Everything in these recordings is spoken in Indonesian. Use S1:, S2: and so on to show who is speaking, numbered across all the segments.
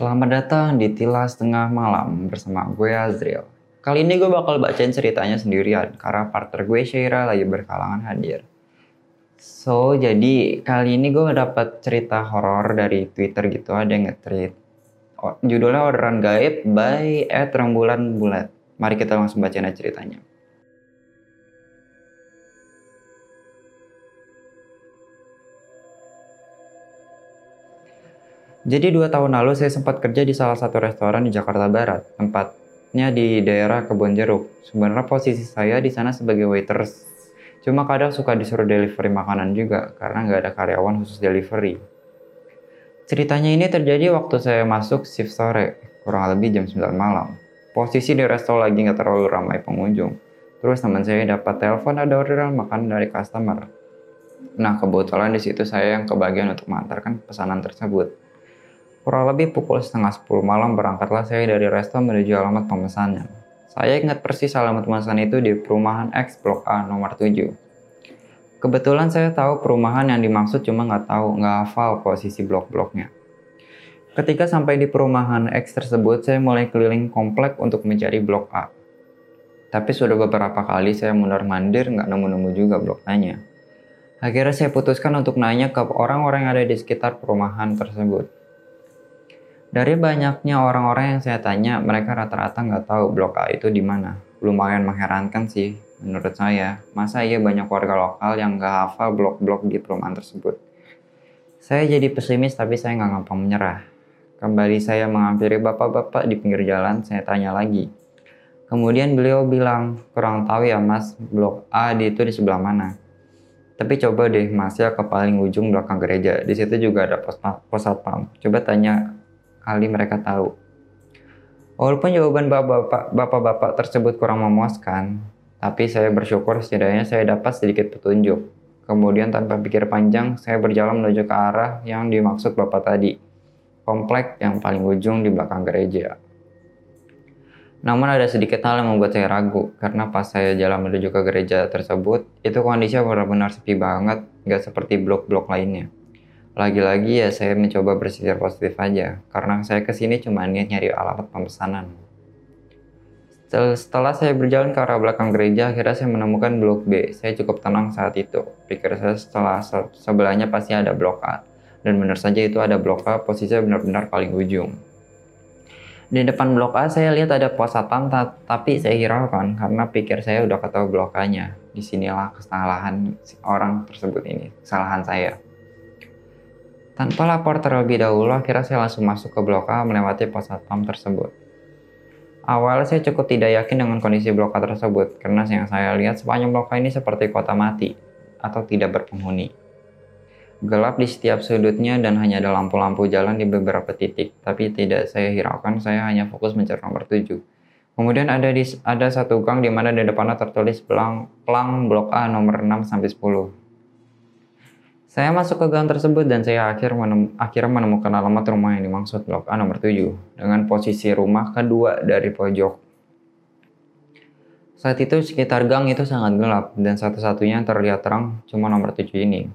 S1: Selamat datang di Tilas Tengah Malam bersama gue Azriel. Kali ini gue bakal bacain ceritanya sendirian karena partner gue Syaira lagi berkalangan hadir. So, jadi kali ini gue dapat cerita horor dari Twitter gitu, ada yang nge-tweet. Oh, judulnya Orderan Gaib by Ed Rembulan Bulat. Mari kita langsung bacain ceritanya. Jadi dua tahun lalu saya sempat kerja di salah satu restoran di Jakarta Barat, tempatnya di daerah Kebon Jeruk. Sebenarnya posisi saya di sana sebagai waiters, cuma kadang suka disuruh delivery makanan juga karena nggak ada karyawan khusus delivery. Ceritanya ini terjadi waktu saya masuk shift sore, kurang lebih jam 9 malam. Posisi di resto lagi nggak terlalu ramai pengunjung. Terus teman saya dapat telepon ada orderan makanan dari customer. Nah kebetulan di situ saya yang kebagian untuk mengantarkan pesanan tersebut. Kurang lebih pukul setengah 10 malam berangkatlah saya dari resto menuju alamat pemesanan. Saya ingat persis alamat pemesan itu di perumahan X Blok A nomor 7. Kebetulan saya tahu perumahan yang dimaksud cuma nggak tahu, nggak hafal posisi blok-bloknya. Ketika sampai di perumahan X tersebut, saya mulai keliling komplek untuk mencari blok A. Tapi sudah beberapa kali saya mundur-mandir nggak nemu-nemu juga blok A-nya. Akhirnya saya putuskan untuk nanya ke orang-orang yang ada di sekitar perumahan tersebut. Dari banyaknya orang-orang yang saya tanya, mereka rata-rata nggak tahu Blok A itu di mana. Lumayan mengherankan sih, menurut saya. Masa iya banyak warga lokal yang nggak hafal blok-blok di perumahan tersebut. Saya jadi pesimis tapi saya nggak gampang menyerah. Kembali saya menghampiri bapak-bapak di pinggir jalan, saya tanya lagi. Kemudian beliau bilang, kurang tahu ya mas, blok A di itu di sebelah mana. Tapi coba deh mas ya ke paling ujung belakang gereja. Di situ juga ada pos, pos satpam. Coba tanya kali mereka tahu. Walaupun jawaban bapak-bapak tersebut kurang memuaskan, tapi saya bersyukur setidaknya saya dapat sedikit petunjuk. Kemudian tanpa pikir panjang, saya berjalan menuju ke arah yang dimaksud bapak tadi. Komplek yang paling ujung di belakang gereja. Namun ada sedikit hal yang membuat saya ragu, karena pas saya jalan menuju ke gereja tersebut, itu kondisinya benar-benar sepi banget, nggak seperti blok-blok lainnya. Lagi-lagi ya saya mencoba berpikir positif aja, karena saya ke sini cuma niat nyari alamat pemesanan. Setelah saya berjalan ke arah belakang gereja, akhirnya saya menemukan blok B. Saya cukup tenang saat itu. Pikir saya setelah sebelahnya pasti ada blok A. Dan benar saja itu ada blok A, posisinya benar-benar paling ujung. Di depan blok A saya lihat ada pos satpam, tapi saya hiraukan karena pikir saya udah ketahui blok A-nya. Di sinilah kesalahan orang tersebut ini, kesalahan saya. Tanpa lapor terlebih dahulu, akhirnya saya langsung masuk ke blok A melewati pos satpam tersebut. Awalnya saya cukup tidak yakin dengan kondisi blok A tersebut, karena yang saya lihat sepanjang blok A ini seperti kota mati, atau tidak berpenghuni. Gelap di setiap sudutnya dan hanya ada lampu-lampu jalan di beberapa titik, tapi tidak saya hiraukan, saya hanya fokus mencari nomor 7. Kemudian ada di, ada satu gang di mana di depannya tertulis pelang, pelang blok A nomor 6 sampai 10. Saya masuk ke gang tersebut dan saya akhir menem akhirnya menemukan alamat rumah yang dimaksud blok A nomor 7 dengan posisi rumah kedua dari pojok. Saat itu sekitar gang itu sangat gelap dan satu-satunya yang terlihat terang cuma nomor 7 ini.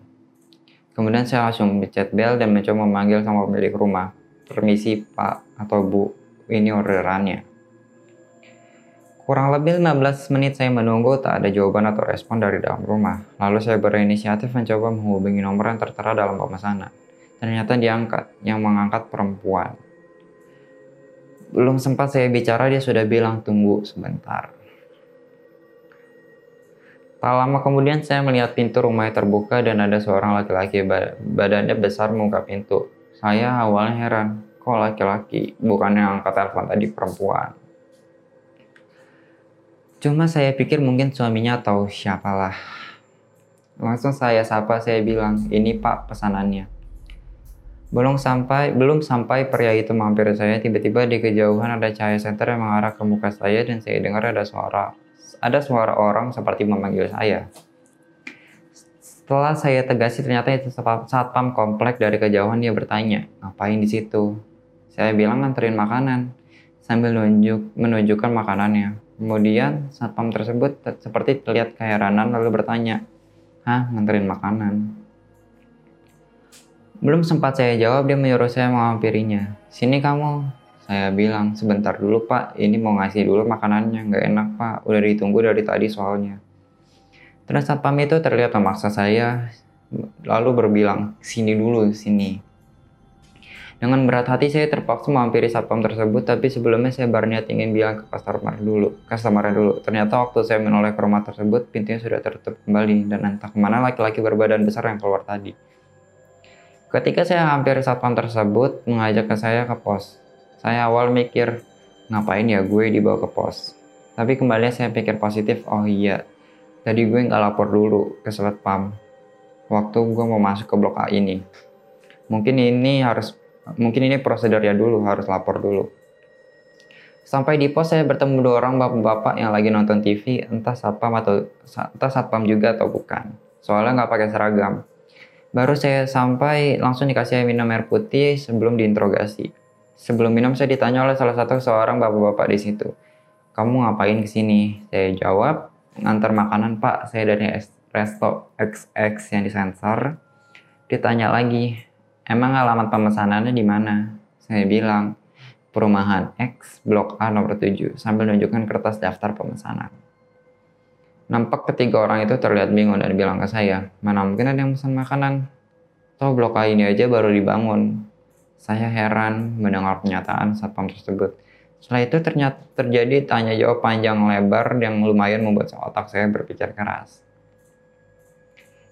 S1: Kemudian saya langsung mencet bel dan mencoba memanggil sama pemilik rumah. Permisi pak atau bu, ini orderannya. Kurang lebih 15 menit saya menunggu tak ada jawaban atau respon dari dalam rumah. Lalu saya berinisiatif mencoba menghubungi nomor yang tertera dalam pemesanan. Ternyata diangkat, yang mengangkat perempuan. Belum sempat saya bicara dia sudah bilang tunggu sebentar. Tak lama kemudian saya melihat pintu rumah yang terbuka dan ada seorang laki-laki badannya besar membuka pintu. Saya awalnya heran, kok laki-laki bukannya angkat telepon tadi perempuan. Cuma saya pikir mungkin suaminya atau siapalah. Langsung saya sapa, saya bilang, ini pak pesanannya. Belum sampai, belum sampai pria itu mampir saya, tiba-tiba di kejauhan ada cahaya senter yang mengarah ke muka saya dan saya dengar ada suara, ada suara orang seperti memanggil saya. Setelah saya tegasi ternyata itu satpam komplek dari kejauhan dia bertanya, ngapain di situ? Saya bilang nganterin makanan sambil menunjuk, menunjukkan makanannya. Kemudian satpam tersebut seperti terlihat keheranan lalu bertanya, Hah, nganterin makanan? Belum sempat saya jawab, dia menyuruh saya menghampirinya. Sini kamu. Saya bilang, sebentar dulu pak, ini mau ngasih dulu makanannya. Nggak enak pak, udah ditunggu dari tadi soalnya. Terus satpam itu terlihat memaksa saya, lalu berbilang, sini dulu, sini. Dengan berat hati saya terpaksa menghampiri satpam tersebut, tapi sebelumnya saya berniat ingin bilang ke customer dulu, customer dulu. Ternyata waktu saya menoleh ke rumah tersebut, pintunya sudah tertutup kembali dan entah ke mana laki-laki berbadan besar yang keluar tadi. Ketika saya hampir satpam tersebut mengajak ke saya ke pos, saya awal mikir, ngapain ya gue dibawa ke pos? Tapi kembali saya pikir positif, oh iya, tadi gue nggak lapor dulu ke satpam. Waktu gue mau masuk ke blok A ini. Mungkin ini harus, mungkin ini prosedurnya dulu, harus lapor dulu. Sampai di pos saya bertemu dua orang bapak-bapak yang lagi nonton TV, entah satpam atau entah satpam juga atau bukan. Soalnya nggak pakai seragam. Baru saya sampai langsung dikasih minum air putih sebelum diinterogasi. Sebelum minum saya ditanya oleh salah satu seorang bapak-bapak di situ. Kamu ngapain ke sini? Saya jawab, ngantar makanan pak, saya dari resto XX yang disensor. Ditanya lagi, emang alamat pemesanannya di mana? Saya bilang, perumahan X, blok A nomor 7, sambil menunjukkan kertas daftar pemesanan. Nampak ketiga orang itu terlihat bingung dan bilang ke saya, mana mungkin ada yang pesan makanan? Toh blok A ini aja baru dibangun. Saya heran mendengar pernyataan satpam tersebut. Setelah itu ternyata terjadi tanya jawab panjang lebar yang lumayan membuat otak saya berpikir keras.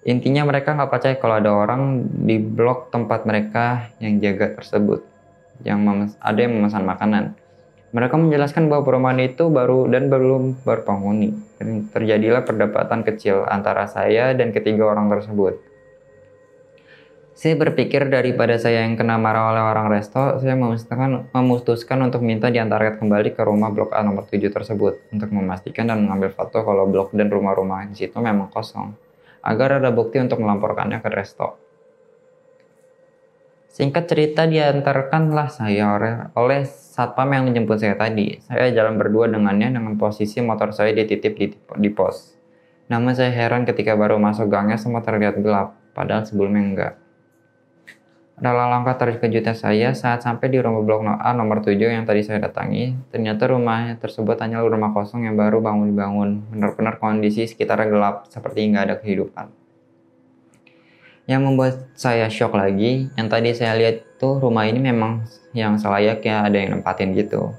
S1: Intinya mereka nggak percaya kalau ada orang di blok tempat mereka yang jaga tersebut, yang ada yang memesan makanan. Mereka menjelaskan bahwa perumahan itu baru dan belum berpenghuni. Dan terjadilah perdebatan kecil antara saya dan ketiga orang tersebut. Saya berpikir daripada saya yang kena marah oleh orang resto, saya memutuskan, memutuskan untuk minta diantarkan kembali ke rumah blok A nomor 7 tersebut untuk memastikan dan mengambil foto kalau blok dan rumah-rumah di situ memang kosong, agar ada bukti untuk melaporkannya ke resto. Singkat cerita diantarkanlah saya oleh, satpam yang menjemput saya tadi. Saya jalan berdua dengannya dengan posisi motor saya dititip di, di pos. Namun saya heran ketika baru masuk gangnya semua terlihat gelap, padahal sebelumnya enggak. Adalah langkah terkejutnya saya saat sampai di rumah blok A nomor 7 yang tadi saya datangi. Ternyata rumah tersebut hanya rumah kosong yang baru bangun dibangun. Benar-benar kondisi sekitar gelap, seperti nggak ada kehidupan. Yang membuat saya shock lagi, yang tadi saya lihat tuh rumah ini memang yang selayaknya ada yang nempatin gitu.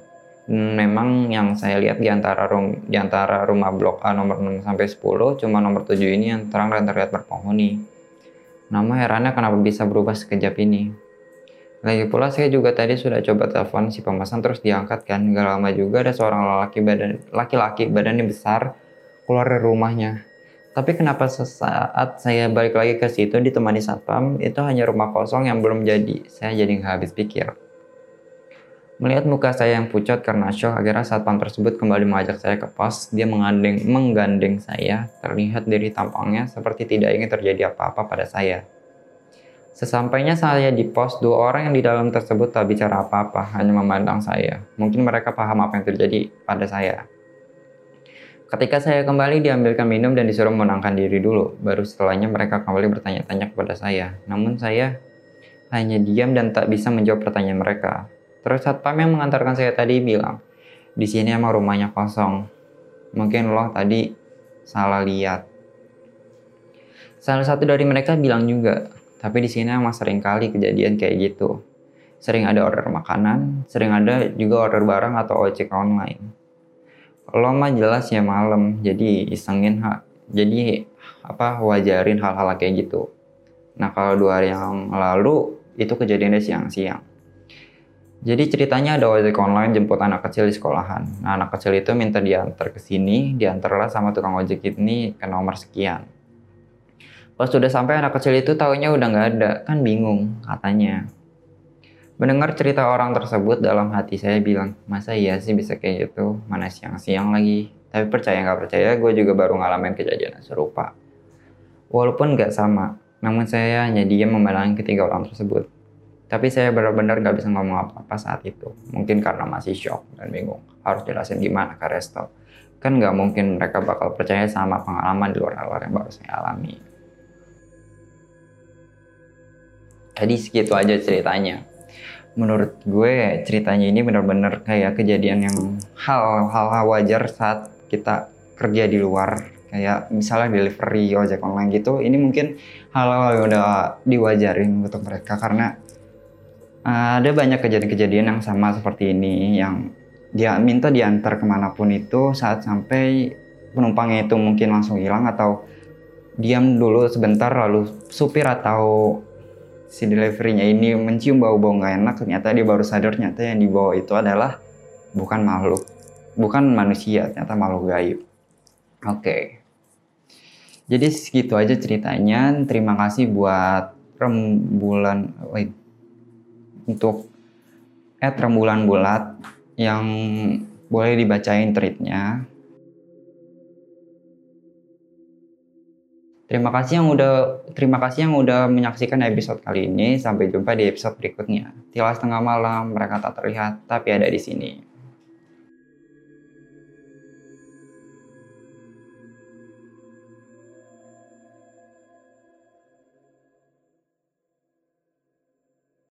S1: Memang yang saya lihat di antara, rum, di antara rumah blok A nomor 6 sampai 10, cuma nomor 7 ini yang terang dan terlihat berpenghuni. Namun herannya kenapa bisa berubah sekejap ini. Lagi pula saya juga tadi sudah coba telepon si pemesan terus diangkat kan. Gak lama juga ada seorang laki badan laki-laki badannya besar keluar dari rumahnya. Tapi kenapa sesaat saya balik lagi ke situ ditemani satpam itu hanya rumah kosong yang belum jadi. Saya jadi nggak habis pikir. Melihat muka saya yang pucat karena shock, akhirnya satpam tersebut kembali mengajak saya ke pos. Dia menggandeng, menggandeng saya, terlihat dari tampangnya seperti tidak ingin terjadi apa-apa pada saya. Sesampainya saya di pos, dua orang yang di dalam tersebut tak bicara apa-apa, hanya memandang saya. Mungkin mereka paham apa yang terjadi pada saya. Ketika saya kembali diambilkan minum dan disuruh menangkan diri dulu, baru setelahnya mereka kembali bertanya-tanya kepada saya. Namun saya hanya diam dan tak bisa menjawab pertanyaan mereka. Terus satpam yang mengantarkan saya tadi bilang, di sini emang rumahnya kosong. Mungkin lo tadi salah lihat. Salah satu dari mereka bilang juga, tapi di sini emang sering kali kejadian kayak gitu. Sering ada order makanan, sering ada juga order barang atau ojek online. Lo mah jelas ya malam, jadi isengin hak. Jadi apa wajarin hal-hal kayak gitu. Nah kalau dua hari yang lalu itu kejadiannya siang-siang. Jadi ceritanya ada ojek online jemput anak kecil di sekolahan. Nah, anak kecil itu minta diantar ke sini, diantarlah sama tukang ojek ini ke nomor sekian. Pas sudah sampai anak kecil itu tahunya udah nggak ada, kan bingung katanya. Mendengar cerita orang tersebut dalam hati saya bilang, masa iya sih bisa kayak gitu, mana siang-siang lagi. Tapi percaya nggak percaya, gue juga baru ngalamin kejadian serupa. Walaupun nggak sama, namun saya hanya diam memandang ketiga orang tersebut. Tapi saya benar-benar gak bisa ngomong apa-apa saat itu. Mungkin karena masih shock dan bingung. Harus jelasin gimana ke resto. Kan gak mungkin mereka bakal percaya sama pengalaman di luar luar yang baru saya alami. Jadi segitu aja ceritanya. Menurut gue ceritanya ini benar-benar kayak kejadian yang hal-hal wajar saat kita kerja di luar kayak misalnya delivery ojek online gitu ini mungkin hal-hal yang udah diwajarin untuk mereka karena uh, ada banyak kejadian-kejadian yang sama seperti ini yang dia minta diantar ke mana pun itu saat sampai penumpangnya itu mungkin langsung hilang atau diam dulu sebentar lalu supir atau si deliverynya ini mencium bau-bau nggak enak ternyata dia baru sadar ternyata yang dibawa itu adalah bukan makhluk bukan manusia ternyata makhluk gaib oke okay. Jadi segitu aja ceritanya. Terima kasih buat rembulan wait, untuk at rembulan bulat yang boleh dibacain tweetnya. Terima kasih yang udah terima kasih yang udah menyaksikan episode kali ini. Sampai jumpa di episode berikutnya. Tilas tengah malam, mereka tak terlihat tapi ada di sini.